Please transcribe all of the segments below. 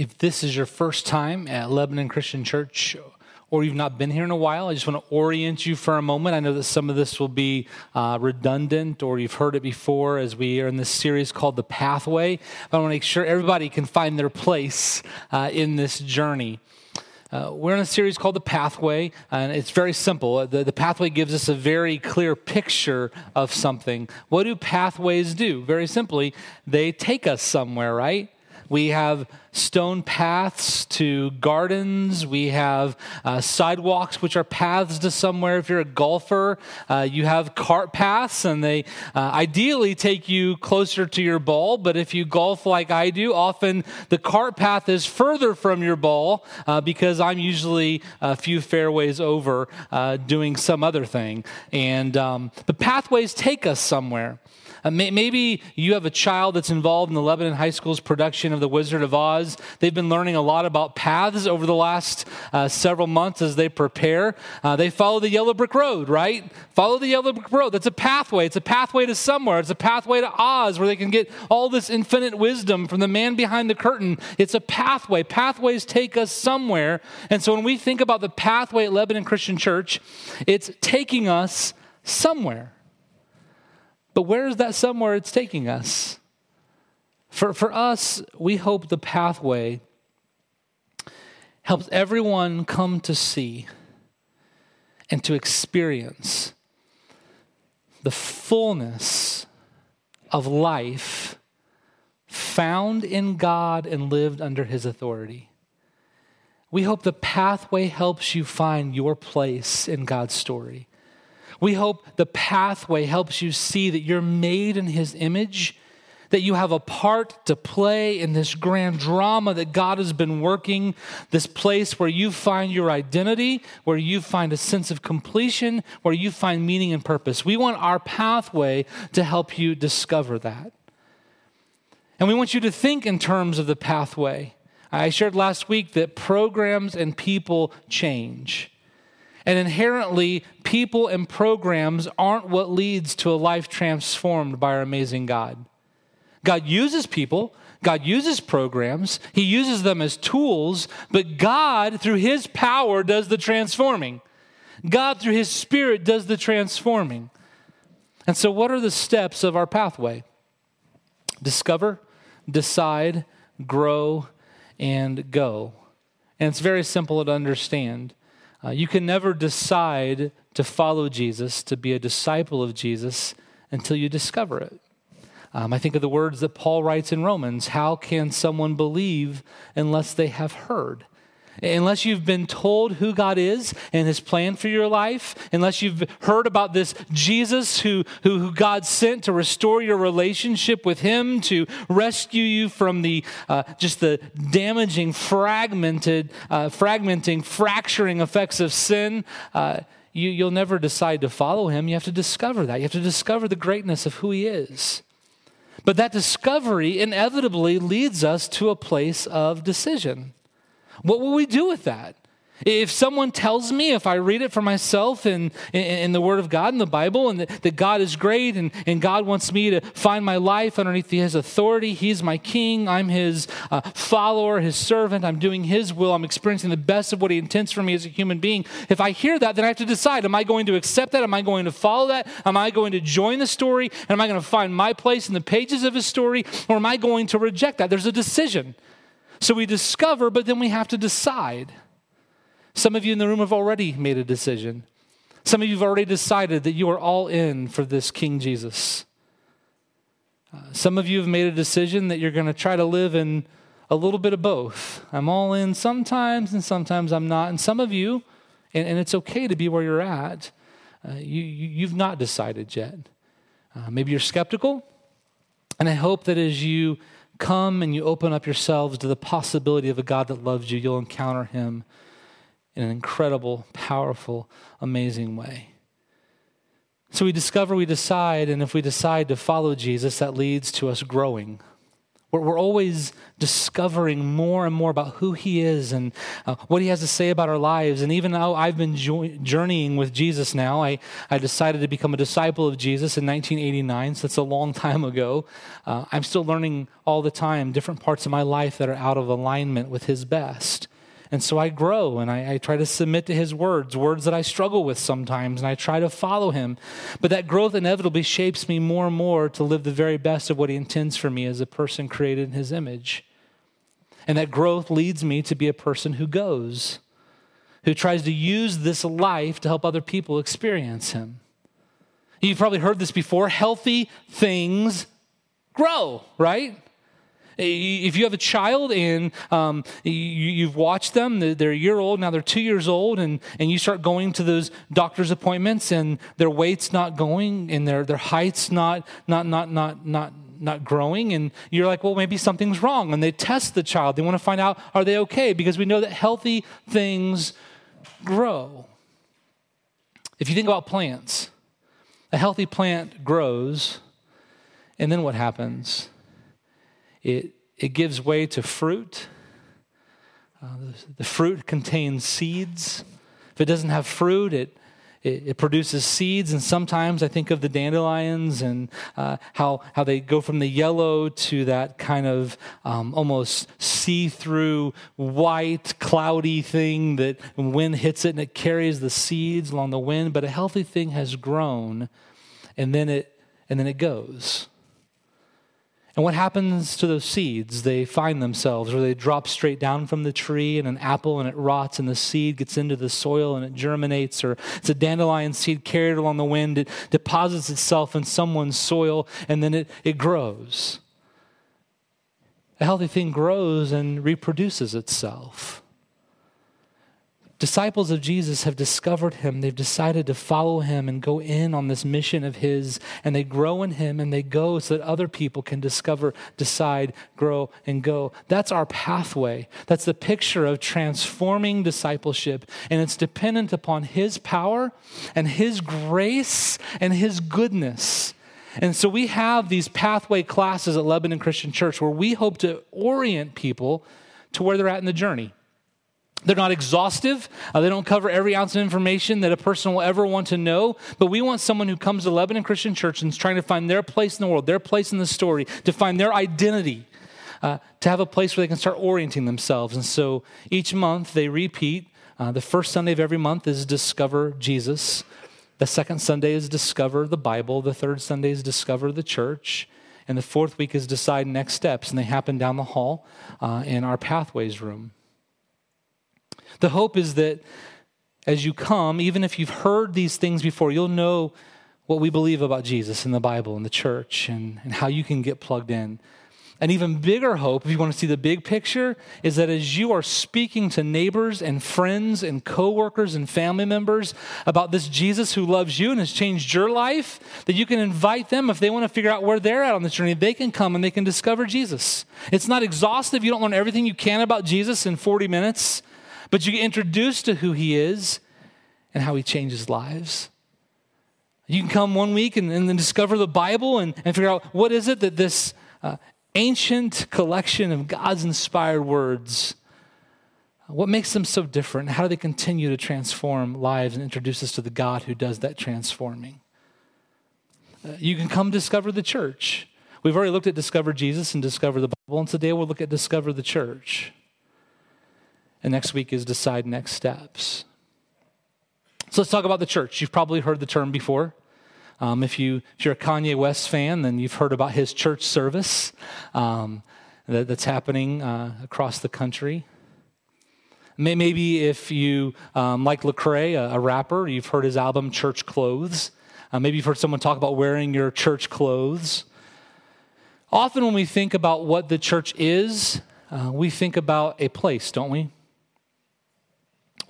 if this is your first time at Lebanon Christian Church, or you've not been here in a while, I just want to orient you for a moment. I know that some of this will be uh, redundant or you've heard it before as we are in this series called The Pathway. But I want to make sure everybody can find their place uh, in this journey. Uh, we're in a series called The Pathway, and it's very simple. The, the pathway gives us a very clear picture of something. What do pathways do? Very simply, they take us somewhere, right? We have stone paths to gardens. We have uh, sidewalks, which are paths to somewhere. If you're a golfer, uh, you have cart paths, and they uh, ideally take you closer to your ball. But if you golf like I do, often the cart path is further from your ball uh, because I'm usually a few fairways over uh, doing some other thing. And um, the pathways take us somewhere. Uh, may, maybe you have a child that's involved in the Lebanon High School's production of The Wizard of Oz. They've been learning a lot about paths over the last uh, several months as they prepare. Uh, they follow the yellow brick road, right? Follow the yellow brick road. That's a pathway. It's a pathway to somewhere. It's a pathway to Oz where they can get all this infinite wisdom from the man behind the curtain. It's a pathway. Pathways take us somewhere. And so when we think about the pathway at Lebanon Christian Church, it's taking us somewhere. But where is that somewhere it's taking us? For, for us, we hope the pathway helps everyone come to see and to experience the fullness of life found in God and lived under His authority. We hope the pathway helps you find your place in God's story. We hope the pathway helps you see that you're made in His image, that you have a part to play in this grand drama that God has been working, this place where you find your identity, where you find a sense of completion, where you find meaning and purpose. We want our pathway to help you discover that. And we want you to think in terms of the pathway. I shared last week that programs and people change. And inherently, people and programs aren't what leads to a life transformed by our amazing God. God uses people, God uses programs, He uses them as tools, but God, through His power, does the transforming. God, through His Spirit, does the transforming. And so, what are the steps of our pathway? Discover, decide, grow, and go. And it's very simple to understand. Uh, you can never decide to follow Jesus, to be a disciple of Jesus, until you discover it. Um, I think of the words that Paul writes in Romans How can someone believe unless they have heard? Unless you've been told who God is and his plan for your life, unless you've heard about this Jesus who, who, who God sent to restore your relationship with him, to rescue you from the uh, just the damaging, fragmented, uh, fragmenting, fracturing effects of sin, uh, you, you'll never decide to follow him. You have to discover that. You have to discover the greatness of who he is. But that discovery inevitably leads us to a place of decision. What will we do with that? If someone tells me, if I read it for myself in, in, in the Word of God in the Bible, and that, that, God is great and, and God wants me to find my life underneath His authority, He's my king, I'm His uh, follower, His servant, I'm doing His will, I'm experiencing the best of what He intends for me as a human being. If I hear that, then I have to decide am I going to accept that? Am I going to follow that? Am I going to join the story? And am I going to find my place in the pages of His story? Or am I going to reject that? There's a decision. So we discover, but then we have to decide. Some of you in the room have already made a decision. Some of you have already decided that you are all in for this King Jesus. Uh, some of you have made a decision that you're going to try to live in a little bit of both. I'm all in sometimes, and sometimes I'm not. And some of you, and, and it's okay to be where you're at, uh, you, you, have not decided yet. Uh, maybe you're skeptical. And I hope that as you come and you open up yourselves to the possibility of a God that loves you, you'll encounter him in an incredible, powerful, amazing way. So we discover, we decide, and if we decide to follow Jesus, that leads to us growing. We're, we're always discovering more and more about who He is and uh, what He has to say about our lives. And even though I've been jo- journeying with Jesus now, I, I decided to become a disciple of Jesus in 1989, so that's a long time ago. Uh, I'm still learning all the time different parts of my life that are out of alignment with His best. And so I grow and I, I, try to submit to his words, words that I struggle with sometimes, and I try to follow him. But that growth inevitably shapes me more and more to live the very best of what he intends for me as a person created in his image. And that growth leads me to be a person who goes, who tries to use this life to help other people experience him. You've probably heard this before healthy things grow, right? If you have a child and um, you, have watched them, they're a year old, now they're two years old, and, and you start going to those doctor's appointments and their weight's not going and their, their height's not, not, not, not, not, not growing and you're like well maybe something's wrong and they test the child. They want to find out are they okay? Because we know that healthy things grow. If you think about plants a healthy plant grows and then what happens it, it gives way to fruit. Uh, the, the, fruit contains seeds. If it doesn't have fruit, it, it, it produces seeds. And sometimes I think of the dandelions and uh, how, how they go from the yellow to that kind of um, almost see through white, cloudy thing that wind hits it and it carries the seeds along the wind. But a healthy thing has grown and then it, and then it goes. And what happens to those seeds? They find themselves, or they drop straight down from the tree and an apple and it rots, and the seed gets into the soil and it germinates, or it's a dandelion seed carried along the wind. It deposits itself in someone's soil and then it, it grows. A healthy thing grows and reproduces itself. Disciples of Jesus have discovered him. They've decided to follow him and go in on this mission of his, and they grow in him and they go so that other people can discover, decide, grow, and go. That's our pathway. That's the picture of transforming discipleship, and it's dependent upon his power and his grace and his goodness. And so we have these pathway classes at Lebanon Christian Church where we hope to orient people to where they're at in the journey. They're not exhaustive. Uh, they don't cover every ounce of information that a person will ever want to know. But we want someone who comes to Lebanon Christian Church and is trying to find their place in the world, their place in the story, to find their identity, uh, to have a place where they can start orienting themselves. And so each month they repeat. Uh, the first Sunday of every month is Discover Jesus. The second Sunday is Discover the Bible. The third Sunday is Discover the Church. And the fourth week is Decide Next Steps. And they happen down the hall uh, in our Pathways room. The hope is that as you come, even if you've heard these things before, you'll know what we believe about Jesus and the Bible and the church and, and how you can get plugged in. An even bigger hope, if you want to see the big picture, is that as you are speaking to neighbors and friends and coworkers and family members about this Jesus who loves you and has changed your life, that you can invite them if they want to figure out where they're at on this journey, they can come and they can discover Jesus. It's not exhaustive. You don't learn everything you can about Jesus in 40 minutes. But you get introduced to who he is and how he changes lives. You can come one week and, and then discover the Bible and, and figure out what is it that this uh, ancient collection of God's inspired words, what makes them so different? How do they continue to transform lives and introduce us to the God who does that transforming? Uh, you can come discover the church. We've already looked at Discover Jesus and Discover the Bible, and today we'll look at Discover the church. And next week is decide next steps. So let's talk about the church. You've probably heard the term before. Um, if, you, if you're a Kanye West fan, then you've heard about his church service um, that, that's happening uh, across the country. Maybe if you um, like Lecrae, a, a, rapper, you've heard his album Church Clothes. Uh, maybe you've heard someone talk about wearing your church clothes. Often, when we think about what the church is, uh, we think about a place, don't we?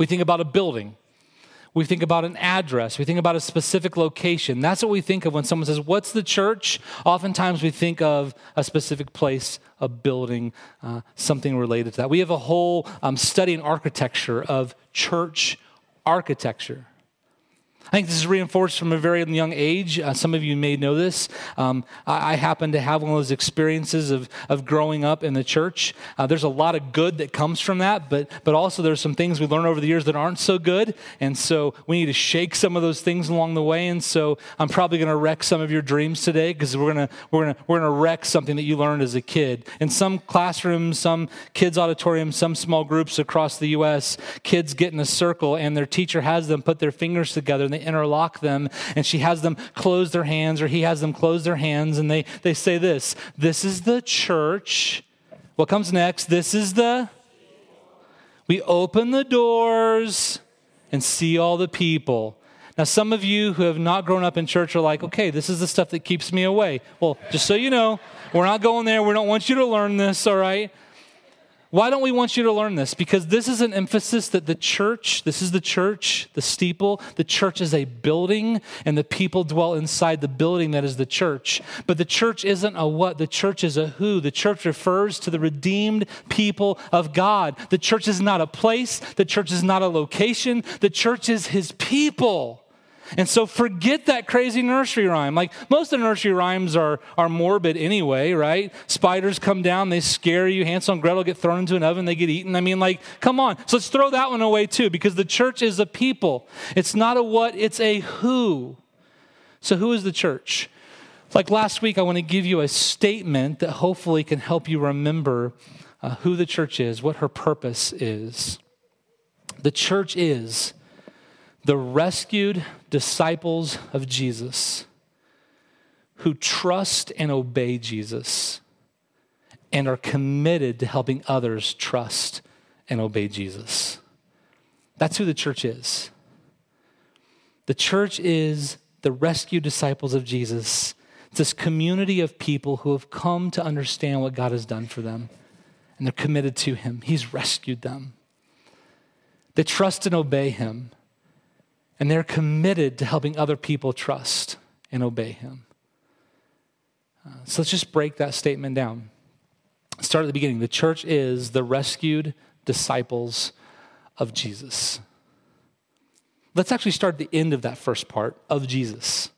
We think about a building. We think about an address. We think about a specific location. That's what we think of when someone says, What's the church? Oftentimes we think of a specific place, a building, uh, something related to that. We have a whole um, study in architecture of church architecture. I think this is reinforced from a very young age. Uh, some of you may know this. Um, I, I, happen to have one of those experiences of, of growing up in the church. Uh, there's a lot of good that comes from that, but, but also there's some things we learn over the years that aren't so good. And so we need to shake some of those things along the way. And so I'm probably going to wreck some of your dreams today because we're going to we're gonna, we're gonna wreck something that you learned as a kid. In some classrooms, some kids' auditoriums, some small groups across the U.S., kids get in a circle and their teacher has them put their fingers together and they interlock them, and she has them close their hands, or he has them close their hands, and they, they say this This is the church. What comes next? This is the. We open the doors and see all the people. Now, some of you who have not grown up in church are like, okay, this is the stuff that keeps me away. Well, just so you know, we're not going there. We don't want you to learn this, all right? Why don't we want you to learn this? Because this is an emphasis that the church, this is the church, the steeple, the church is a building, and the people dwell inside the building that is the church. But the church isn't a what, the church is a who. The church refers to the redeemed people of God. The church is not a place, the church is not a location, the church is his people. And so forget that crazy nursery rhyme. Like most of the nursery rhymes are, are morbid anyway, right? Spiders come down, they scare you. Hansel and Gretel get thrown into an oven, they get eaten. I mean, like, come on. So let's throw that one away too, because the church is a people. It's not a what, it's a who. So who is the church? Like last week, I want to give you a statement that hopefully can help you remember uh, who the church is, what her purpose is. The church is the rescued disciples of Jesus who trust and obey Jesus and are committed to helping others trust and obey Jesus. That's who the church is. The church is the rescued disciples of Jesus. It's this community of people who have come to understand what God has done for them and they're committed to Him. He's rescued them. They trust and obey Him and they're committed to helping other people trust and obey him. Uh, so let's just break that statement down. Start at the beginning. The church is the rescued disciples of Jesus. Let's actually start the end of that first part of Jesus.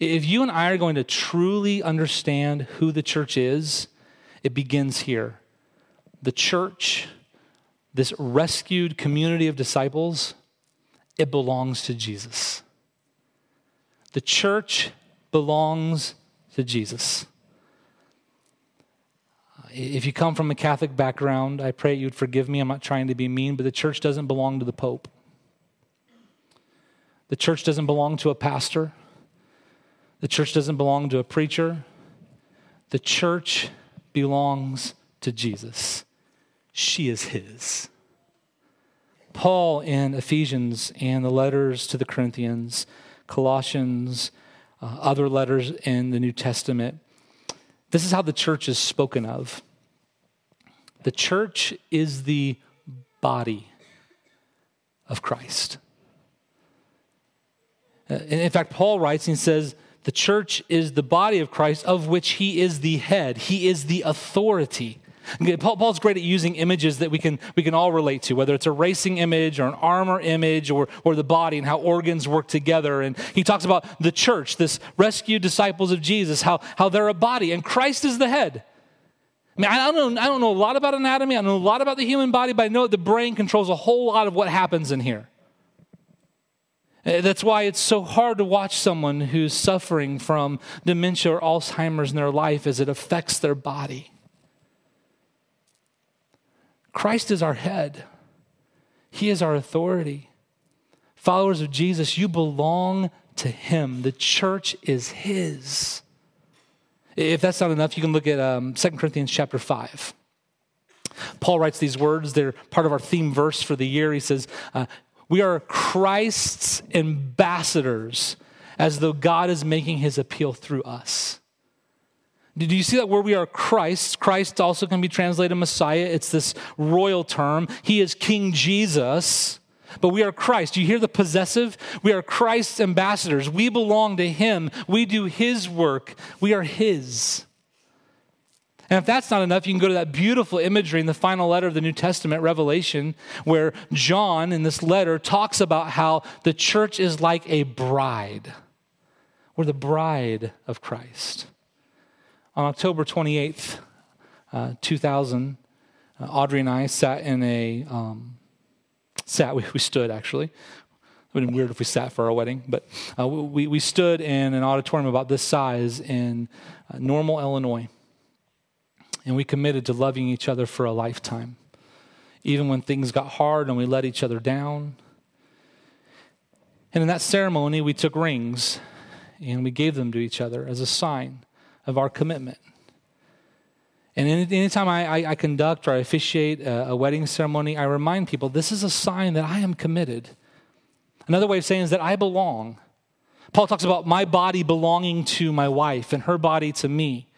If you and I are going to truly understand who the church is, it begins here. The church, this rescued community of disciples, it belongs to Jesus. The church belongs to Jesus. If you come from a Catholic background, I pray you'd forgive me. I'm not trying to be mean, but the church doesn't belong to the Pope. The church doesn't belong to a pastor. The church doesn't belong to a preacher. The church belongs to Jesus. She is his. Paul in Ephesians and the letters to the Corinthians, Colossians, uh, other letters in the New Testament, this is how the church is spoken of. The church is the body of Christ. Uh, in fact, Paul writes and says, the church is the body of Christ, of which he is the head. He is the authority. Paul's great at using images that we can, we can all relate to, whether it's a racing image or an armor image or, or the body and how organs work together. And he talks about the church, this rescued disciples of Jesus, how, how they're a body and Christ is the head. I mean, I don't, know, I don't know a lot about anatomy, I know a lot about the human body, but I know that the brain controls a whole lot of what happens in here. Uh, that's why it's so hard to watch someone who's suffering from dementia or Alzheimer's in their life as it affects their body. Christ is our head, He is our authority. Followers of Jesus, you belong to Him. The church is His. If that's not enough, you can look at um, 2 Corinthians chapter 5. Paul writes these words. They're part of our theme verse for the year. He says, uh, We are Christ's ambassadors, as though God is making his appeal through us. Do you see that where we are Christ? Christ also can be translated Messiah. It's this royal term. He is King Jesus, but we are Christ. You hear the possessive? We are Christ's ambassadors. We belong to Him. We do His work. We are His. And if that's not enough, you can go to that beautiful imagery in the final letter of the New Testament, Revelation, where John in this letter talks about how the church is like a bride. We're the bride of Christ. On October 28th, uh, 2000, uh, Audrey and I sat in a, um, sat, we, we stood actually. It would been weird if we sat for our wedding, but uh, we, we stood in an auditorium about this size in uh, Normal, Illinois and we committed to loving each other for a lifetime, even when things got hard and we let each other down. And in that ceremony, we took rings and we gave them to each other as a sign of our commitment. And anytime I, I, conduct or I officiate a, a wedding ceremony, I remind people this is a sign that I am committed. Another way of saying is that I belong. Paul talks about my body belonging to my wife and her body to me.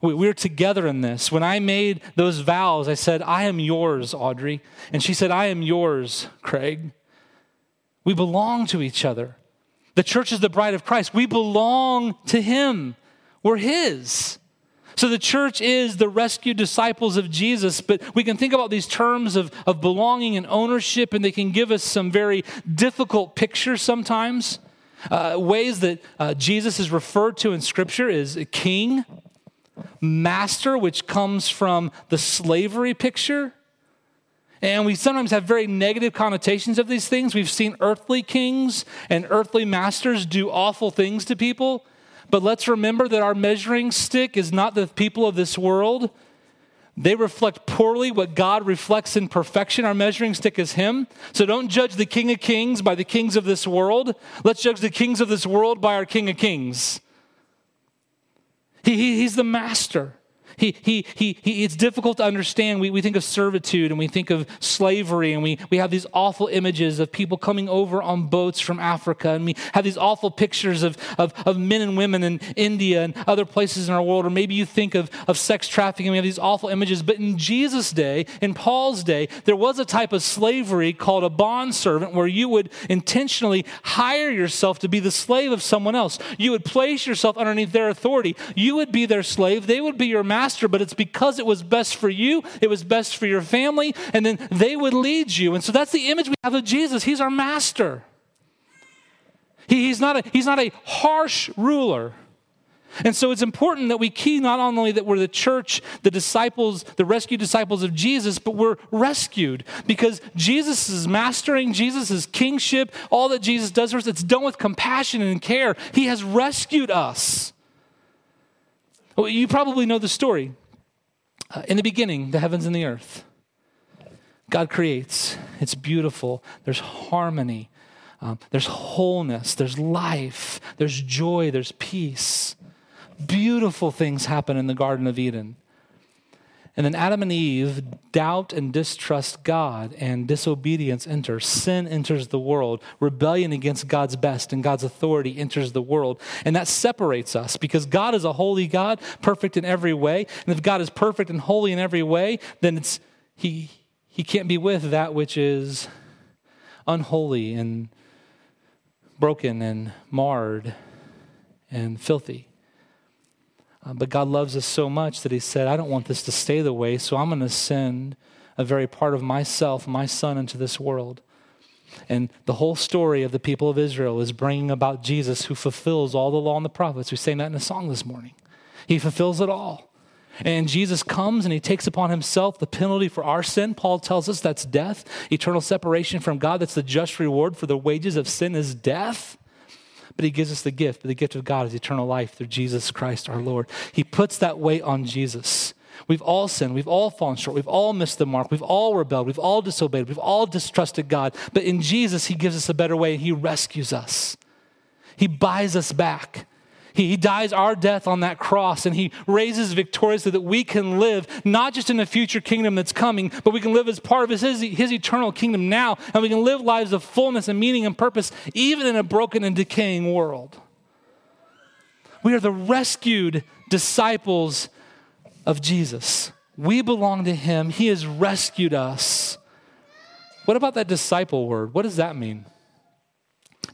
We're together in this. When I made those vows, I said, I am yours, Audrey. And she said, I am yours, Craig. We belong to each other. The church is the bride of Christ. We belong to Him. We're His. So the church is the rescued disciples of Jesus, but we can think about these terms of, of belonging and ownership, and they can give us some very difficult pictures sometimes. Uh, ways that uh, Jesus is referred to in Scripture is a king, master, which comes from the slavery picture. And we sometimes have very negative connotations of these things. We've seen earthly kings and earthly masters do awful things to people. But let's remember that our measuring stick is not the people of this world. They reflect poorly what God reflects in perfection. Our measuring stick is Him. So don't judge the King of Kings by the kings of this world. Let's judge the kings of this world by our King of Kings. He, he, he's the master. He, he, he, he, it's difficult to understand. We, we think of servitude and we think of slavery, and we, we have these awful images of people coming over on boats from Africa, and we have these awful pictures of, of, of men and women in India and other places in our world. Or maybe you think of, of sex trafficking, we have these awful images. But in Jesus' day, in Paul's day, there was a type of slavery called a bond servant where you would intentionally hire yourself to be the slave of someone else. You would place yourself underneath their authority. You would be their slave, they would be your master master, but it's because it was best for you, it was best for your family, and then they would lead you. And so that's the image we have of Jesus. He's our master. He, he's, not a, he's not a harsh ruler. And so it's important that we key not only that we're the church, the disciples, the rescued disciples of Jesus, but we're rescued because Jesus is mastering, Jesus is kingship, all that Jesus does for us, it's done with compassion and care. He has rescued us. Well, you probably know the story. Uh, in the beginning, the heavens and the earth. God creates. It's beautiful. There's harmony. Um, there's wholeness. There's life. There's joy. There's peace. Beautiful things happen in the Garden of Eden. And then Adam and Eve doubt and distrust God, and disobedience enters. Sin enters the world. Rebellion against God's best and God's authority enters the world. And that separates us because God is a holy God, perfect in every way. And if God is perfect and holy in every way, then it's, he, he can't be with that which is unholy and broken and marred and filthy. Uh, but God loves us so much that He said, I don't want this to stay the way, so I'm going to send a very part of myself, my son, into this world. And the whole story of the people of Israel is bringing about Jesus who fulfills all the law and the prophets. We sang that in a song this morning. He fulfills it all. And Jesus comes and he takes upon himself the penalty for our sin. Paul tells us that's death, eternal separation from God. That's the just reward for the wages of sin is death but he gives us the gift. The gift of God is eternal life through Jesus Christ our Lord. He puts that weight on Jesus. We've all sinned. We've all fallen short. We've all missed the mark. We've all rebelled. We've all disobeyed. We've all distrusted God. But in Jesus, He gives us a better way and He rescues us. He buys us back. He, he dies our death on that cross and he raises victorious so that we can live not just in a future kingdom that's coming, but we can live as part of his, his, his eternal kingdom now. And we can live lives of fullness and meaning and purpose, even in a broken and decaying world. We are the rescued disciples of Jesus. We belong to him, he has rescued us. What about that disciple word? What does that mean?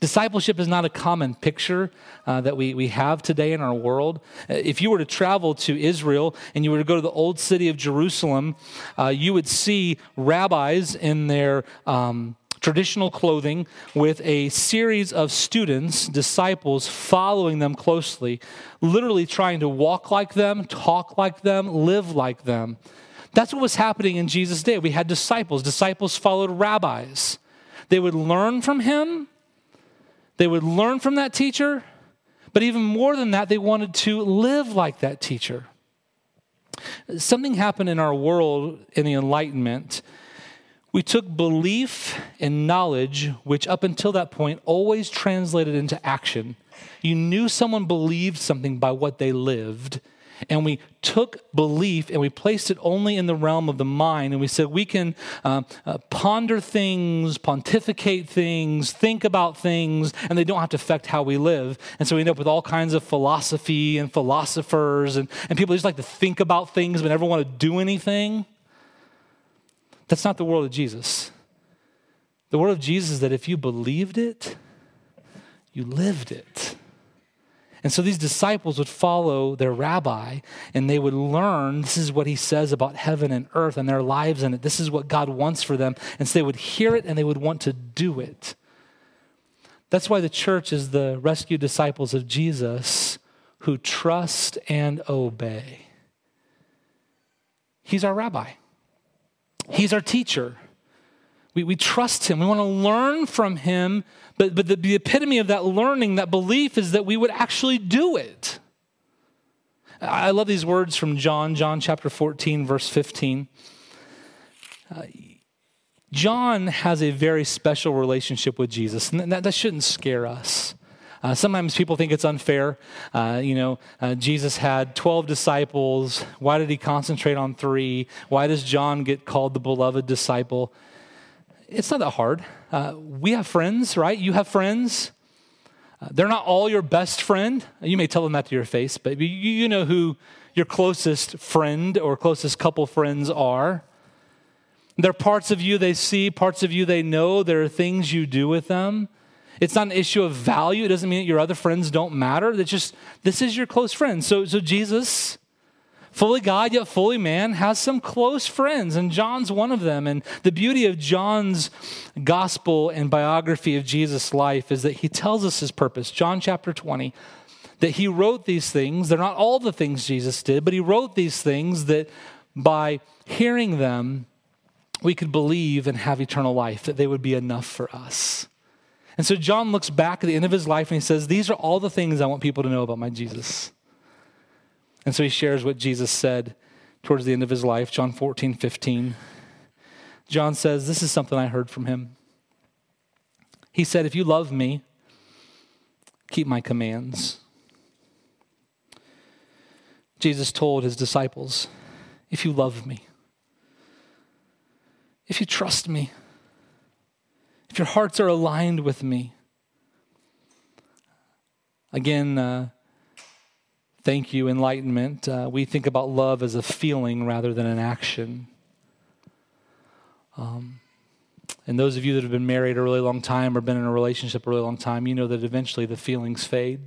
Discipleship is not a common picture uh, that we, we have today in our world. Uh, if you were to travel to Israel and you were to go to the old city of Jerusalem, uh, you would see rabbis in their um, traditional clothing with a series of students, disciples, following them closely, literally trying to walk like them, talk like them, live like them. That's what was happening in Jesus' day. We had disciples. Disciples followed rabbis. They would learn from him they would learn from that teacher, but even more than that, they wanted to live like that teacher. Something happened in our world in the Enlightenment. We took belief and knowledge, which up until that point always translated into action. You knew someone believed something by what they lived and we took belief and we placed it only in the realm of the mind. And we said we can uh, uh, ponder things pontificate things think about things and they don't have to affect how we live. And so we end up with all kinds of philosophy and philosophers and, and people just like to think about things but never want to do anything. That's not the world of jesus. The world of jesus is that if you believed it you lived it and so these disciples would follow their rabbi and they would learn this is what he says about heaven and earth and their lives in it. This is what God wants for them. And so they would hear it and they would want to do it. That's why the church is the rescued disciples of Jesus who trust and obey. He's our rabbi, He's our teacher. We, we trust him. We want to learn from him. But, but the, the epitome of that learning, that belief, is that we would actually do it. I love these words from John, John chapter 14, verse 15. Uh, John has a very special relationship with Jesus, and that, that shouldn't scare us. Uh, sometimes people think it's unfair. Uh, you know, uh, Jesus had 12 disciples. Why did he concentrate on three? Why does John get called the beloved disciple? It's not that hard. Uh, we have friends, right? You have friends. Uh, they're not all your best friend. You may tell them that to your face, but you, you know who your closest friend or closest couple friends are. There are parts of you they see, parts of you they know. There are things you do with them. It's not an issue of value. It doesn't mean that your other friends don't matter. It's just this is your close friend. So, so Jesus fully God yet fully man, has some close friends, and John's one of them. And the beauty of John's gospel and biography of Jesus' life is that he tells us his purpose. John chapter 20, that he wrote these things. They're not all the things Jesus did, but he wrote these things that by hearing them, we could believe and have eternal life, that they would be enough for us. And so John looks back at the end of his life and he says, These are all the things I want people to know about my Jesus. And so he shares what Jesus said towards the end of his life, John 14, 15. John says, This is something I heard from him. He said, If you love me, keep my commands. Jesus told his disciples, If you love me, if you trust me, if your hearts are aligned with me, again, uh, Thank you, enlightenment. Uh, we think about love as a feeling rather than an action. Um, and those of you that have been married a really long time or been in a relationship a really long time, you know that eventually the feelings fade.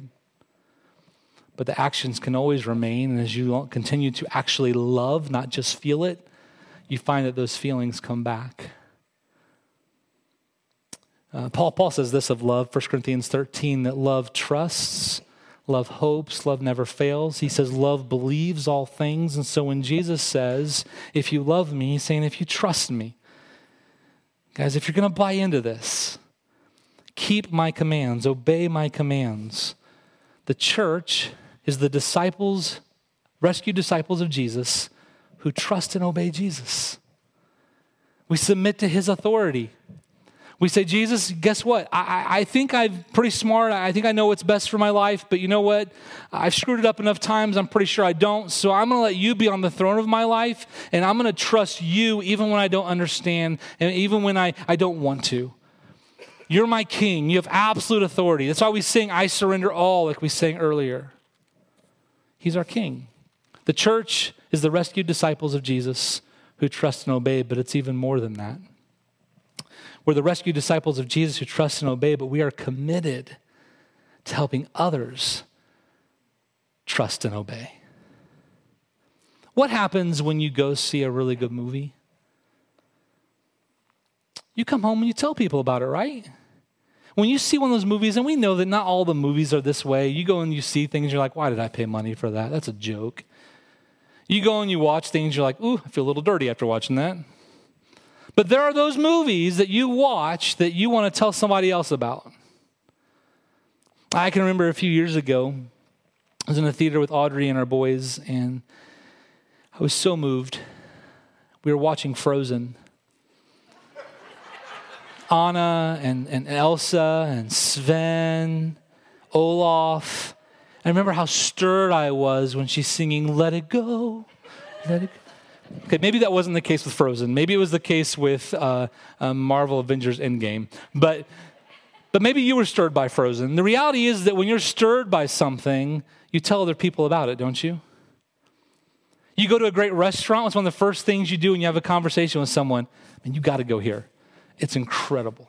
But the actions can always remain. And as you continue to actually love, not just feel it, you find that those feelings come back. Uh, Paul, Paul says this of love, 1 Corinthians 13, that love trusts Love hopes, love never fails. He says, Love believes all things. And so when Jesus says, If you love me, he's saying, If you trust me. Guys, if you're going to buy into this, keep my commands, obey my commands. The church is the disciples, rescued disciples of Jesus, who trust and obey Jesus. We submit to his authority. We say, Jesus, guess what? I, I think I'm pretty smart. I think I know what's best for my life, but you know what? I've screwed it up enough times. I'm pretty sure I don't. So I'm going to let you be on the throne of my life, and I'm going to trust you even when I don't understand and even when I, I don't want to. You're my king. You have absolute authority. That's why we sing, I surrender all, like we sang earlier. He's our king. The church is the rescued disciples of Jesus who trust and obey, but it's even more than that. We're the rescued disciples of Jesus who trust and obey, but we are committed to helping others trust and obey. What happens when you go see a really good movie? You come home and you tell people about it, right? When you see one of those movies, and we know that not all the movies are this way, you go and you see things, you're like, why did I pay money for that? That's a joke. You go and you watch things, you're like, ooh, I feel a little dirty after watching that. But there are those movies that you watch that you want to tell somebody else about. I can remember a few years ago, I was in a theater with Audrey and our boys, and I was so moved. We were watching Frozen. Anna and, and Elsa and Sven, Olaf. I remember how stirred I was when she's singing, Let It Go. Let It Go. Okay, maybe that wasn't the case with Frozen. Maybe it was the case with uh, uh, Marvel Avengers Endgame. But, but maybe you were stirred by Frozen. The reality is that when you're stirred by something, you tell other people about it, don't you? You go to a great restaurant, it's one of the first things you do when you have a conversation with someone, and you got to go here. It's incredible.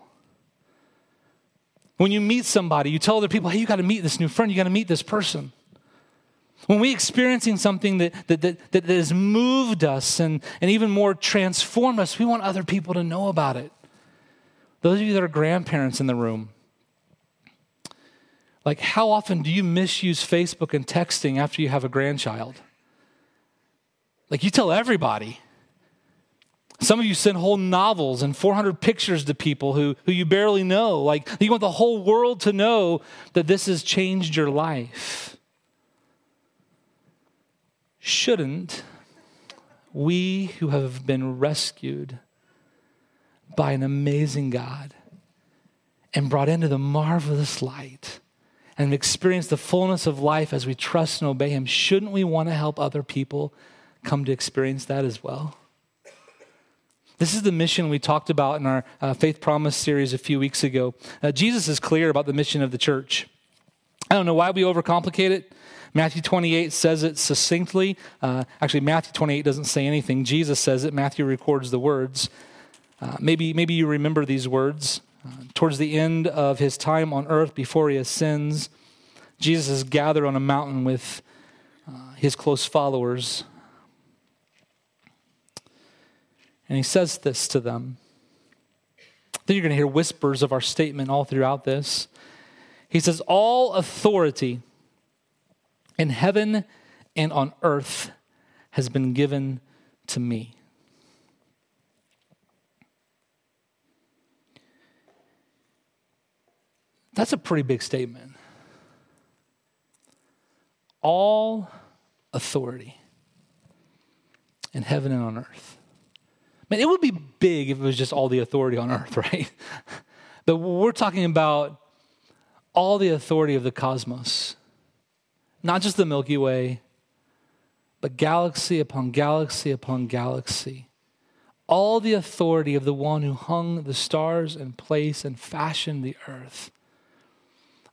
When you meet somebody, you tell other people, hey, you got to meet this new friend, you got to meet this person. When we're experiencing something that, that, that, that has moved us and, and even more transformed us, we want other people to know about it. Those of you that are grandparents in the room, like how often do you misuse Facebook and texting after you have a grandchild? Like you tell everybody. Some of you send whole novels and 400 pictures to people who, who you barely know. Like, you want the whole world to know that this has changed your life. Shouldn't we who have been rescued by an amazing God and brought into the marvelous light and experienced the fullness of life as we trust and obey Him, shouldn't we want to help other people come to experience that as well? This is the mission we talked about in our uh, Faith Promise series a few weeks ago. Uh, Jesus is clear about the mission of the church. I don't know why we overcomplicate it. Matthew 28 says it succinctly. Uh, actually, Matthew 28 doesn't say anything. Jesus says it. Matthew records the words. Uh, maybe, maybe you remember these words. Uh, towards the end of his time on earth, before he ascends, Jesus is gathered on a mountain with uh, his close followers. And he says this to them. Then you're going to hear whispers of our statement all throughout this. He says, All authority in heaven and on earth has been given to me. That's a pretty big statement. All authority in heaven and on earth. Man, it would be big if it was just all the authority on earth, right? but we're talking about all the authority of the cosmos, not just the Milky Way, but galaxy upon galaxy upon galaxy. All the authority of the one who hung the stars in place and fashioned the earth.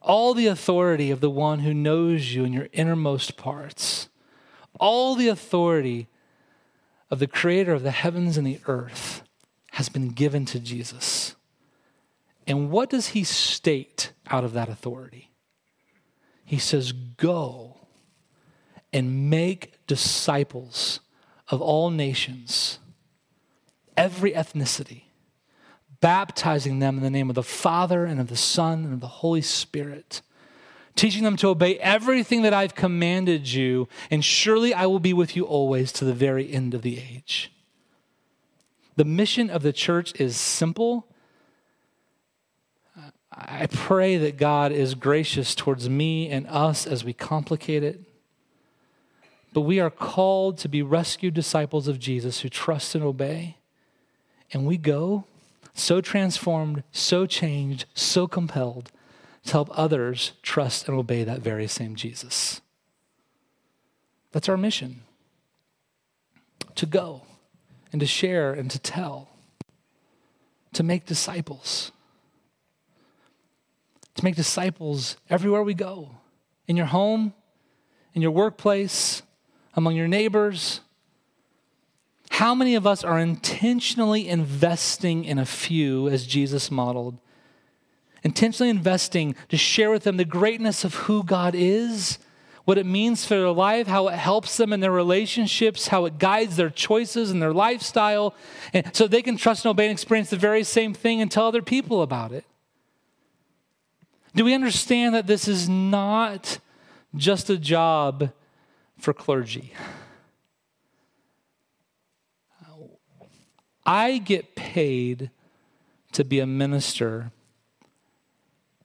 All the authority of the one who knows you in your innermost parts. All the authority of the creator of the heavens and the earth has been given to Jesus. And what does he state out of that authority? He says, Go and make disciples of all nations, every ethnicity, baptizing them in the name of the Father and of the Son and of the Holy Spirit teaching them to obey everything that I've commanded you, and surely I will be with you always to the very end of the age. The mission of the church is simple. I pray that God is gracious towards me and us as we complicate it. But we are called to be rescued disciples of Jesus who trust and obey. And we go so transformed, so changed, so compelled to help others trust and obey that very same Jesus. That's our mission to go and to share and to tell, to make disciples. To make disciples everywhere we go in your home, in your workplace, among your neighbors. How many of us are intentionally investing in a few as Jesus modeled? Intentionally investing to share with them the greatness of who God is, what it means for their life, how it helps them in their relationships, how it guides their choices and their lifestyle, and so they can trust and obey and experience the very same thing and tell other people about it. Do we understand that this is not just a job for clergy? I get paid to be a minister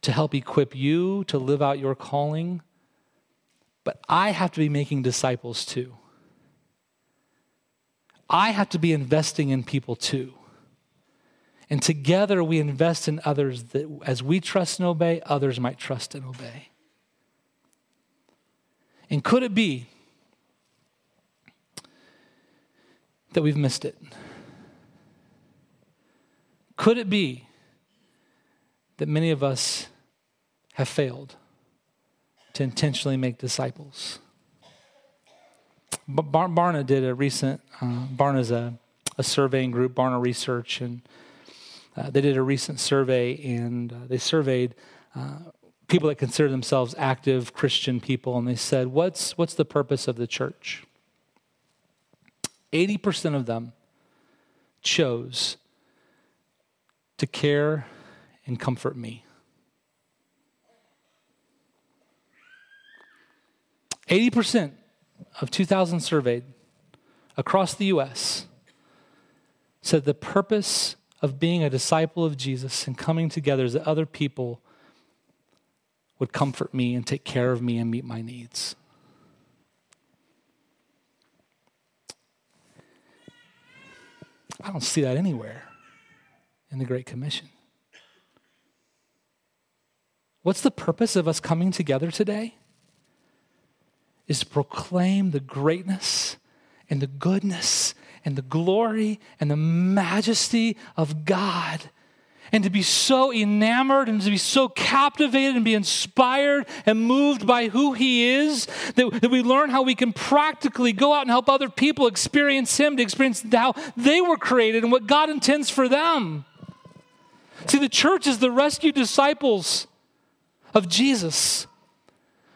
to help equip you to live out your calling, but I have to be making disciples too. I have to be investing in people too. And together we invest in others that as we trust and obey, others might trust and obey. And could it be that we've missed it? Could it be that many of us have failed to intentionally make disciples? Bar- Barna did a recent, uh, Barna's a, a surveying group, Barna Research, and uh, they did a recent survey and uh, they surveyed uh, people that consider themselves active Christian people, and they said, What's, what's the purpose of the church? 80% of them chose to care and comfort me. 80% of 2,000 surveyed across the U.S. said the purpose of being a disciple of Jesus and coming together is that other people would comfort me and take care of me and meet my needs. I don't see that anywhere in the Great Commission. What's the purpose of us coming together today? Is to proclaim the greatness and the goodness and the glory and the majesty of God and to be so enamored and to be so captivated and be inspired and moved by who He is that, that we learn how we can practically go out and help other people experience Him, to experience how they were created and what God intends for them. See, the church is the rescued disciples of Jesus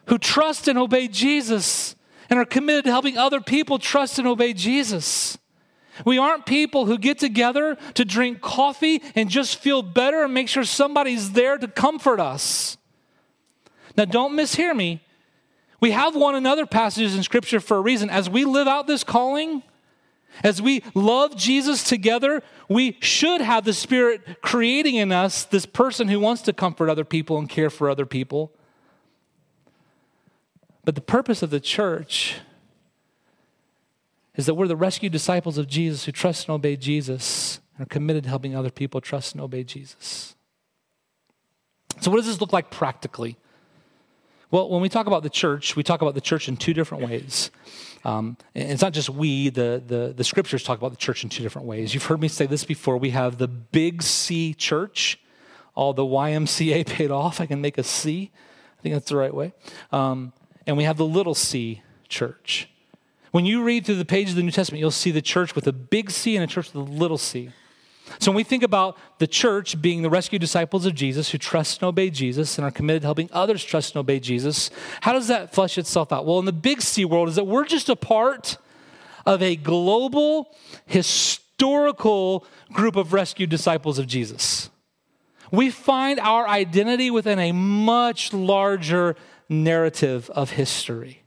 who trust and obey Jesus and are committed to helping other people trust and obey Jesus. We aren't people who get together to drink coffee and just feel better and make sure somebody's there to comfort us. Now, don't mishear me. We have one another passages in Scripture for a reason. As we live out this calling, as we love Jesus together, we should have the Spirit creating in us this person who wants to comfort other people and care for other people. But the purpose of the church is that we're the rescued disciples of Jesus who trust and obey Jesus and are committed to helping other people trust and obey Jesus. So, what does this look like practically? Well, when we talk about the church, we talk about the church in two different ways. Um, it's not just we, the, the, the scriptures talk about the church in two different ways. You've heard me say this before. We have the big C church, all the YMCA paid off. I can make a C. I think that's the right way. Um, and we have the little c church. When you read through the pages of the New Testament, you'll see the church with a big C and a church with a little c. So when we think about the church being the rescued disciples of Jesus who trust and obey Jesus and are committed to helping others trust and obey Jesus, how does that flesh itself out? Well, in the big C world is that we're just a part of a global, historical group of rescued disciples of Jesus. We find our identity within a much larger narrative of history.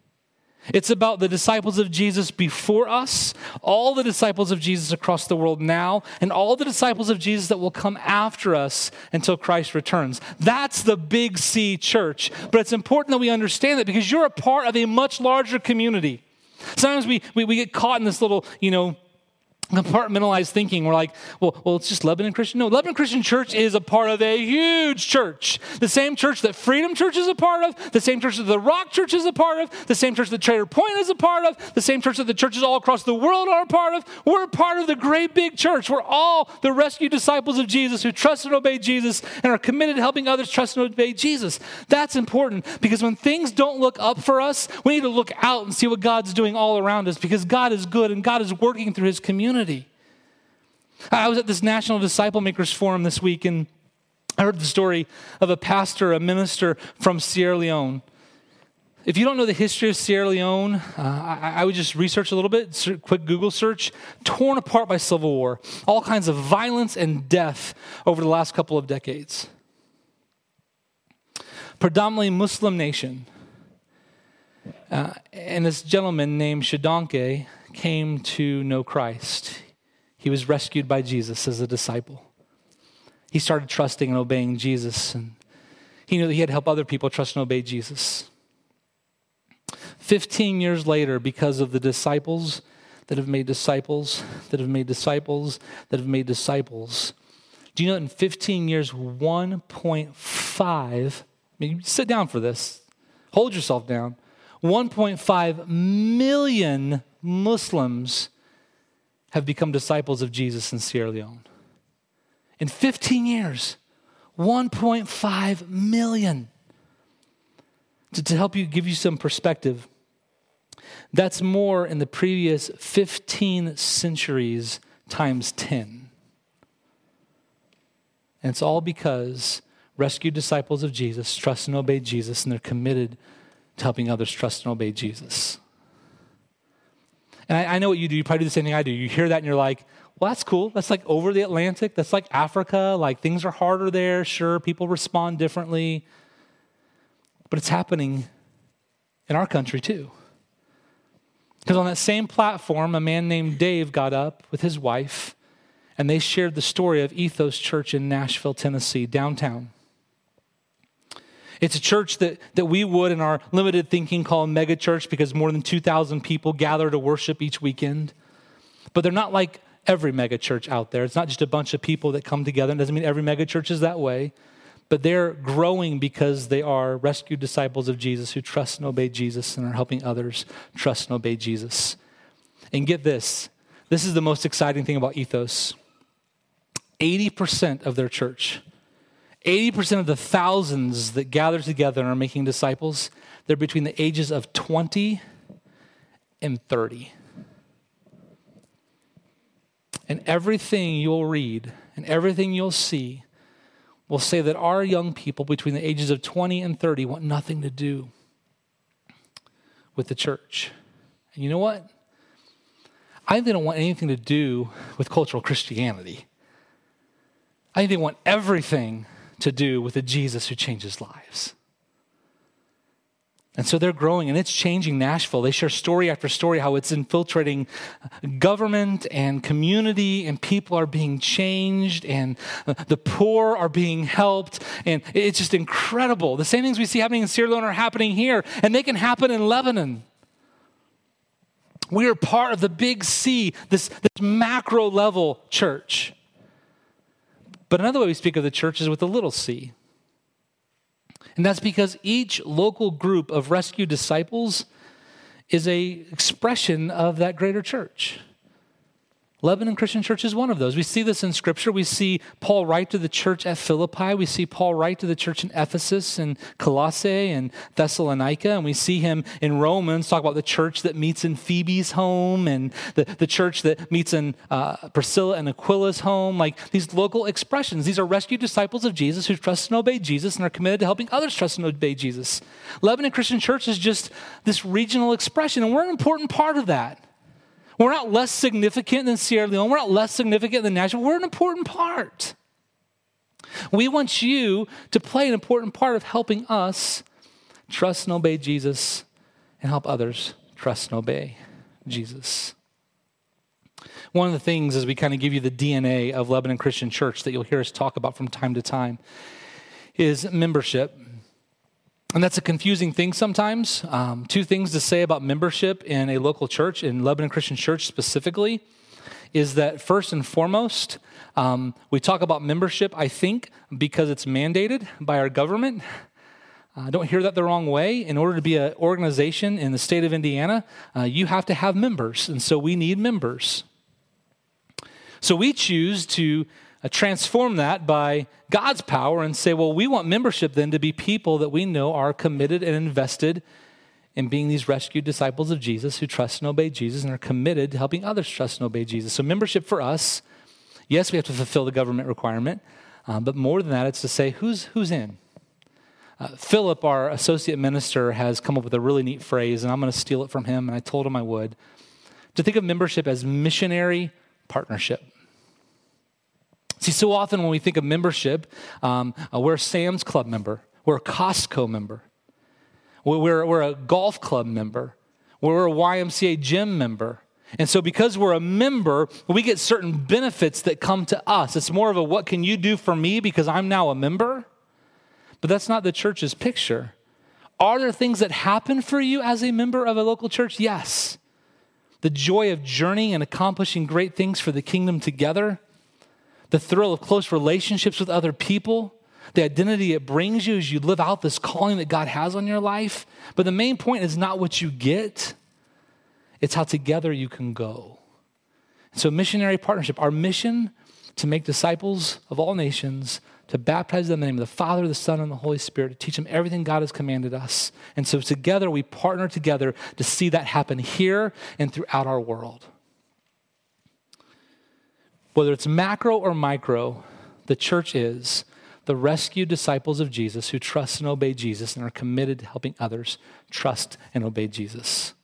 It's about the disciples of Jesus before us, all the disciples of Jesus across the world now, and all the disciples of Jesus that will come after us until Christ returns. That's the big C church. But it's important that we understand that because you're a part of a much larger community. Sometimes we, we, we get caught in this little, you know, compartmentalized thinking. We're like, well, well, it's just Lebanon Christian. No, Lebanon Christian Church is a part of a huge church. The same church that Freedom Church is a part of, the same church that the Rock Church is a part of, the same church that Trader Point is a part of, the same church that the churches all across the world are a part of. We're part of the great big church. We're all the rescued disciples of Jesus who trust and obey Jesus and are committed to helping others trust and obey Jesus. That's important because when things don't look up for us, we need to look out and see what God's doing all around us because God is good and God is working through his community community. I was at this National Disciple Makers Forum this week, and I heard the story of a pastor, a minister from Sierra Leone. If you don't know the history of Sierra Leone, uh, I, I, would just research a little bit, quick Google search. Torn apart by civil war, all kinds of violence and death over the last couple of decades. Predominantly Muslim nation. Uh, and this gentleman named Shodankeh came to know Christ. He was rescued by Jesus as a disciple. He started trusting and obeying Jesus, and he knew that he had to help other people trust and obey Jesus. 15 years later, because of the disciples that have made disciples, that have made disciples, that have made disciples, do you know that in 15 years, 1.5, I mean, sit down for this, hold yourself down. 1.5 million Muslims have become disciples of Jesus in Sierra Leone. In 15 years, 1.5 million. To, to help you give you some perspective, that's more in the previous 15 centuries times 10. And it's all because rescued disciples of Jesus trust and obey Jesus, and they're committed to helping others trust and obey Jesus. And I, I, know what you do. You probably do the same thing I do. You hear that and you're like, well, that's cool. That's like over the Atlantic. That's like Africa. Like things are harder there. Sure, people respond differently. But it's happening in our country too. Because on that same platform, a man named Dave got up with his wife and they shared the story of Ethos Church in Nashville, Tennessee, downtown. It's a church that, that we would, in our limited thinking, call a mega church because more than 2,000 people gather to worship each weekend. But they're not like every mega church out there. It's not just a bunch of people that come together. It doesn't mean every mega church is that way. But they're growing because they are rescued disciples of Jesus who trust and obey Jesus and are helping others trust and obey Jesus. And get this this is the most exciting thing about Ethos 80% of their church 80% of the thousands that gather together and are making disciples, they're between the ages of 20 and 30. And everything you'll read and everything you'll see will say that our young people between the ages of 20 and 30 want nothing to do with the church. And you know what? I think they don't want anything to do with cultural Christianity. I think they want everything to do with a Jesus who changes lives. And so they're growing and it's changing Nashville. They share story after story how it's infiltrating government and community, and people are being changed, and the poor are being helped. And it's just incredible. The same things we see happening in Sierra Leone are happening here, and they can happen in Lebanon. We are part of the big C, this, this macro level church. But another way we speak of the church is with a little c. And that's because each local group of rescued disciples is a expression of that greater church. Lebanon Christian Church is one of those. We see this in Scripture. We see Paul write to the church at Philippi. We see Paul write to the church in Ephesus and Colossae and Thessalonica. And we see him in Romans talk about the church that meets in Phoebe's home and the, the church that meets in uh, Priscilla and Aquila's home. Like these local expressions. These are rescued disciples of Jesus who trust and obey Jesus and are committed to helping others trust and obey Jesus. Lebanon Christian Church is just this regional expression, and we're an important part of that. We're not less significant than Sierra Leone. We're not less significant than Nashville. We're an important part. We want you to play an important part of helping us trust and obey Jesus and help others trust and obey Jesus. One of the things as we kind of give you the DNA of Lebanon Christian Church that you'll hear us talk about from time to time is membership. And that's a confusing thing sometimes. Um, two things to say about membership in a local church, in Lebanon Christian Church specifically, is that first and foremost, um, we talk about membership, I think, because it's mandated by our government. Uh, don't hear that the wrong way. In order to be an organization in the state of Indiana, uh, you have to have members, and so we need members. So we choose to transform that by God's power and say, well, we want membership then to be people that we know are committed and invested in being these rescued disciples of Jesus who trust and obey Jesus and are committed to helping others trust and obey Jesus. So, membership for us, yes, we have to fulfill the government requirement, um, but more than that, it's to say who's, who's in. Uh, Philip, our associate minister, has come up with a really neat phrase, and I'm going to steal it from him, and I told him I would. To think of membership as missionary partnership. See, so often when we think of membership, um, uh, we're a Sam's Club member, we're a Costco member, we're, we're a golf club member, we're a YMCA gym member. And so, because we're a member, we get certain benefits that come to us. It's more of a what can you do for me because I'm now a member? But that's not the church's picture. Are there things that happen for you as a member of a local church? Yes. The joy of journeying and accomplishing great things for the kingdom together, the thrill of close relationships with other people, the identity it brings you as you live out this calling that God has on your life. But the main point is not what you get, it's how together you can go. So, missionary partnership, our mission to make disciples of all nations, to baptize them in the name of the Father, the Son, and the Holy Spirit, to teach them everything God has commanded us. And so, together, we partner together to see that happen here and throughout our world. Whether it's macro or micro, the church is the rescued disciples of Jesus who trust and obey Jesus and are committed to helping others trust and obey Jesus.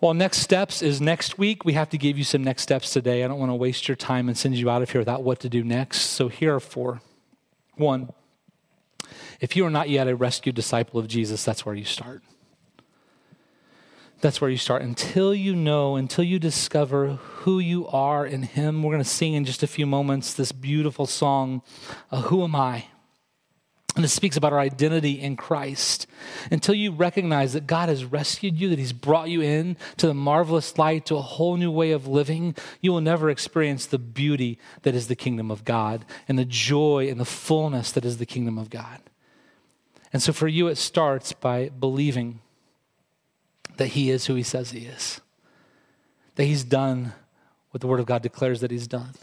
Well, next steps is next week. We have to give you some next steps today. I don't want to waste your time and send you out of here without what to do next. So here are four. One, if you are not yet a rescued disciple of Jesus, that's where you start. That's where you start. Until you know, until you discover who you are in Him, we're going to sing in just a few moments this beautiful song, uh, Who Am I? And it speaks about our identity in Christ. Until you recognize that God has rescued you, that He's brought you in to the marvelous light, to a whole new way of living, you will never experience the beauty that is the kingdom of God and the joy and the fullness that is the kingdom of God. And so for you, it starts by believing that he is who he says he is, that he's done what the Word of God declares that he's done.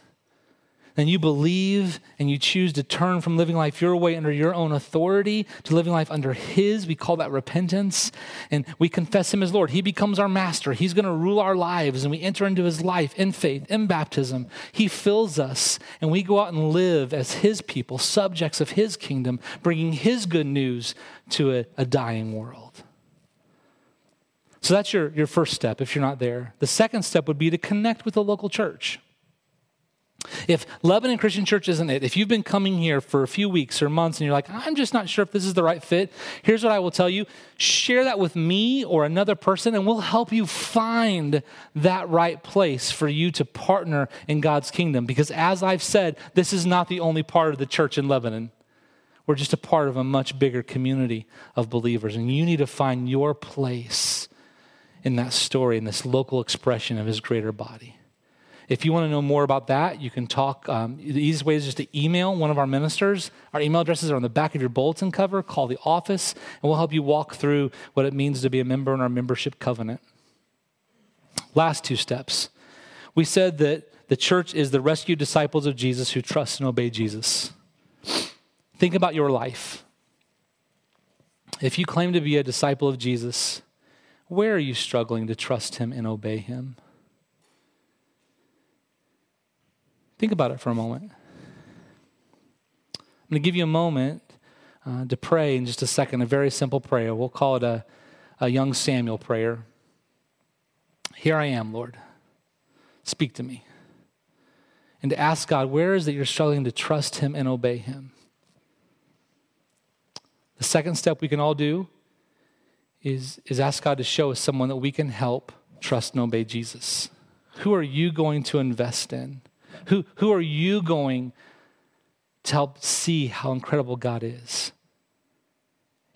Then you believe and you choose to turn from living life your way under your own authority to living life under His. We call that repentance. And we confess Him as Lord. He becomes our master. He's going to rule our lives. And we enter into His life in faith, in baptism. He fills us. And we go out and live as His people, subjects of His kingdom, bringing His good news to a, a dying world. So that's your, your first step if you're not there. The second step would be to connect with the local church. If Lebanon Christian Church isn't it, if you've been coming here for a few weeks or months and you're like, I'm just not sure if this is the right fit, here's what I will tell you share that with me or another person, and we'll help you find that right place for you to partner in God's kingdom. Because as I've said, this is not the only part of the church in Lebanon. We're just a part of a much bigger community of believers, and you need to find your place in that story, in this local expression of his greater body. If you want to know more about that, you can talk. Um, the easiest way is just to email one of our ministers. Our email addresses are on the back of your bulletin cover. Call the office, and we'll help you walk through what it means to be a member in our membership covenant. Last two steps. We said that the church is the rescued disciples of Jesus who trust and obey Jesus. Think about your life. If you claim to be a disciple of Jesus, where are you struggling to trust Him and obey Him? Think about it for a moment. I'm going to give you a moment uh, to pray in just a second, a very simple prayer. We'll call it a, a young Samuel prayer. Here I am, Lord. Speak to me. And to ask God, where is that you're struggling to trust Him and obey Him? The second step we can all do is, is ask God to show us someone that we can help trust and obey Jesus. Who are you going to invest in? Who, who are you going to help see how incredible God is?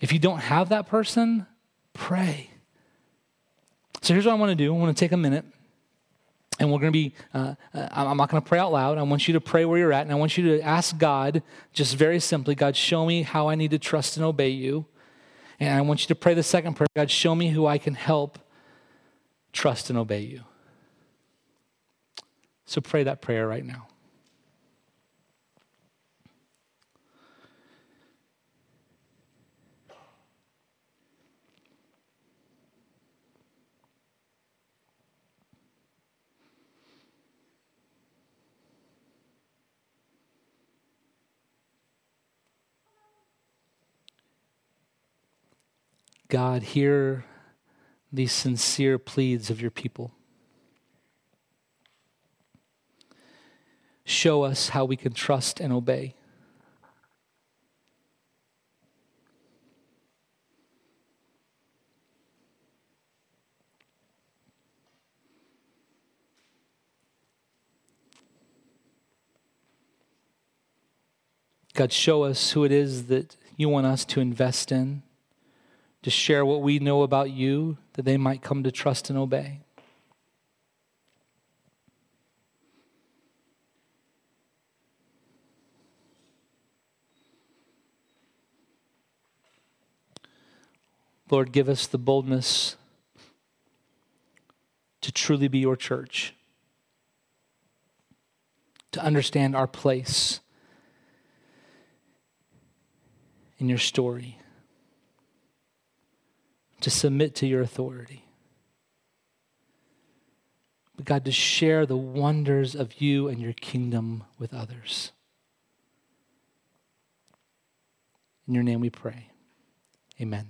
If you don't have that person, pray. So here's what I want to do I want to take a minute and we're going to be, uh, uh I'm not going to pray out loud. I want you to pray where you're at, and I want you to ask God, just very simply, God, show me how I need to trust and obey you. And I want you to pray the second prayer God, show me who I can help trust and obey you. So pray that prayer right now. God, hear these sincere pleas of your people. Show us how we can trust and obey. God, show us who it is that you want us to invest in, to share what we know about you, that they might come to trust and obey. Lord, give us the boldness to truly be your church, to understand our place in your story, to submit to your authority. But God, to share the wonders of you and your kingdom with others. In your name we pray. Amen.